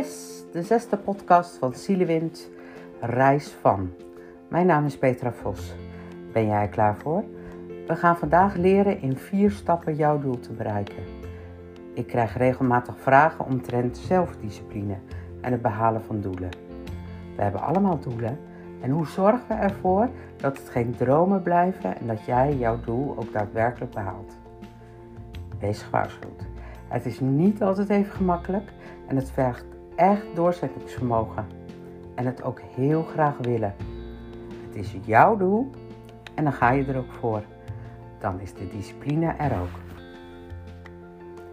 De zesde podcast van Zielewind, Reis van. Mijn naam is Petra Vos. Ben jij er klaar voor? We gaan vandaag leren in vier stappen jouw doel te bereiken. Ik krijg regelmatig vragen omtrent zelfdiscipline en het behalen van doelen. We hebben allemaal doelen en hoe zorgen we ervoor dat het geen dromen blijven en dat jij jouw doel ook daadwerkelijk behaalt? Wees gewaarschuwd. Het is niet altijd even gemakkelijk en het vergt echt doorzettingsvermogen en het ook heel graag willen. Het is jouw doel en dan ga je er ook voor. Dan is de discipline er ook.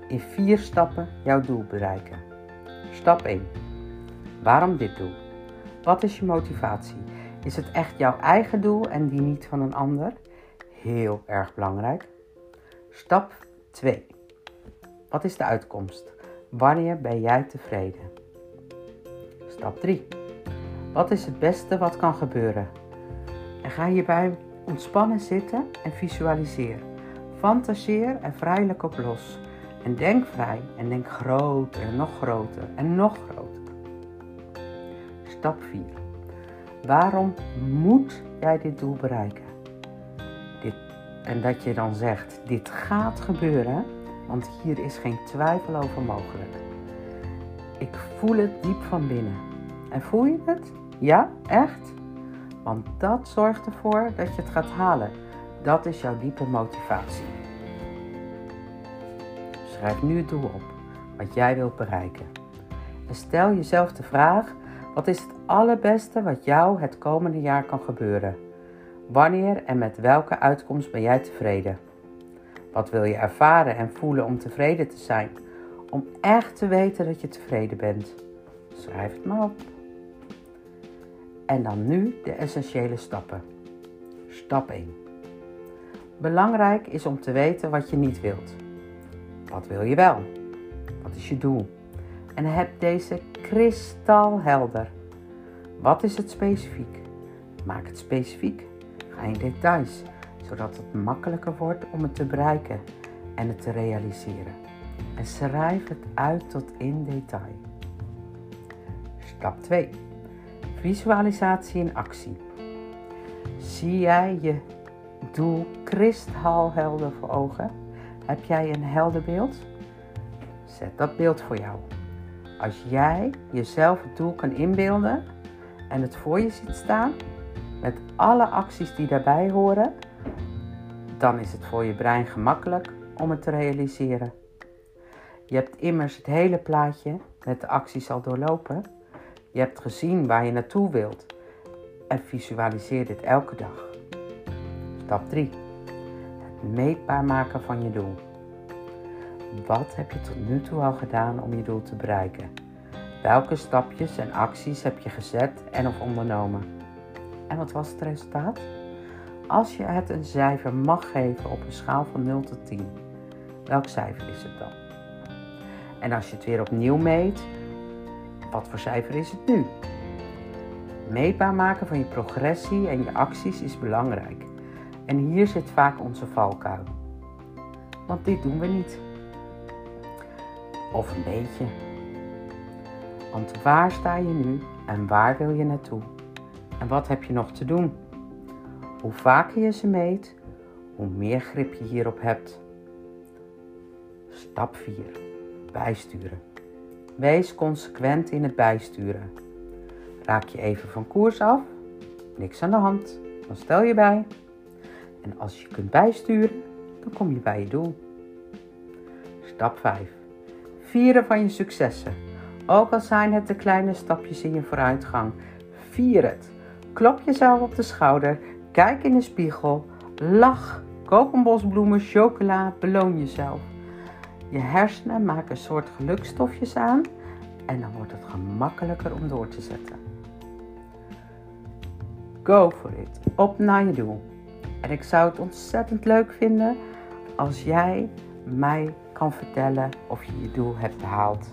In vier stappen jouw doel bereiken. Stap 1. Waarom dit doel? Wat is je motivatie? Is het echt jouw eigen doel en die niet van een ander? Heel erg belangrijk. Stap 2. Wat is de uitkomst? Wanneer ben jij tevreden? Stap 3. Wat is het beste wat kan gebeuren? En ga hierbij ontspannen zitten en visualiseer. Fantaseer er vrijelijk op los. En denk vrij en denk groter en nog groter en nog groter. Stap 4. Waarom moet jij dit doel bereiken? Dit, en dat je dan zegt, dit gaat gebeuren, want hier is geen twijfel over mogelijk. Ik voel het diep van binnen. En voel je het? Ja, echt? Want dat zorgt ervoor dat je het gaat halen. Dat is jouw diepe motivatie. Schrijf nu het doel op wat jij wilt bereiken. En stel jezelf de vraag: wat is het allerbeste wat jou het komende jaar kan gebeuren? Wanneer en met welke uitkomst ben jij tevreden? Wat wil je ervaren en voelen om tevreden te zijn? Om echt te weten dat je tevreden bent. Schrijf het maar op. En dan nu de essentiële stappen. Stap 1. Belangrijk is om te weten wat je niet wilt. Wat wil je wel? Wat is je doel? En heb deze kristalhelder. Wat is het specifiek? Maak het specifiek. Ga in details, zodat het makkelijker wordt om het te bereiken en het te realiseren. En schrijf het uit tot in detail. Stap 2. Visualisatie in actie. Zie jij je doel kristalhelder voor ogen? Heb jij een helder beeld? Zet dat beeld voor jou. Als jij jezelf het doel kan inbeelden en het voor je ziet staan, met alle acties die daarbij horen, dan is het voor je brein gemakkelijk om het te realiseren. Je hebt immers het hele plaatje met de acties al doorlopen. Je hebt gezien waar je naartoe wilt en visualiseer dit elke dag. Stap 3. Het meetbaar maken van je doel. Wat heb je tot nu toe al gedaan om je doel te bereiken? Welke stapjes en acties heb je gezet en of ondernomen? En wat was het resultaat? Als je het een cijfer mag geven op een schaal van 0 tot 10, welk cijfer is het dan? En als je het weer opnieuw meet, wat voor cijfer is het nu? Meetbaar maken van je progressie en je acties is belangrijk. En hier zit vaak onze valkuil. Want dit doen we niet. Of een beetje. Want waar sta je nu en waar wil je naartoe? En wat heb je nog te doen? Hoe vaker je ze meet, hoe meer grip je hierop hebt. Stap 4. Bijsturen. Wees consequent in het bijsturen. Raak je even van koers af? Niks aan de hand. Dan stel je bij. En als je kunt bijsturen, dan kom je bij je doel. Stap 5. Vieren van je successen. Ook al zijn het de kleine stapjes in je vooruitgang. Vier het. Klop jezelf op de schouder. Kijk in de spiegel. Lach. Koop een bos bloemen, chocola. Beloon jezelf. Je hersenen maken een soort gelukstofjes aan en dan wordt het gemakkelijker om door te zetten. Go for it. Op naar je doel. En ik zou het ontzettend leuk vinden als jij mij kan vertellen of je je doel hebt behaald.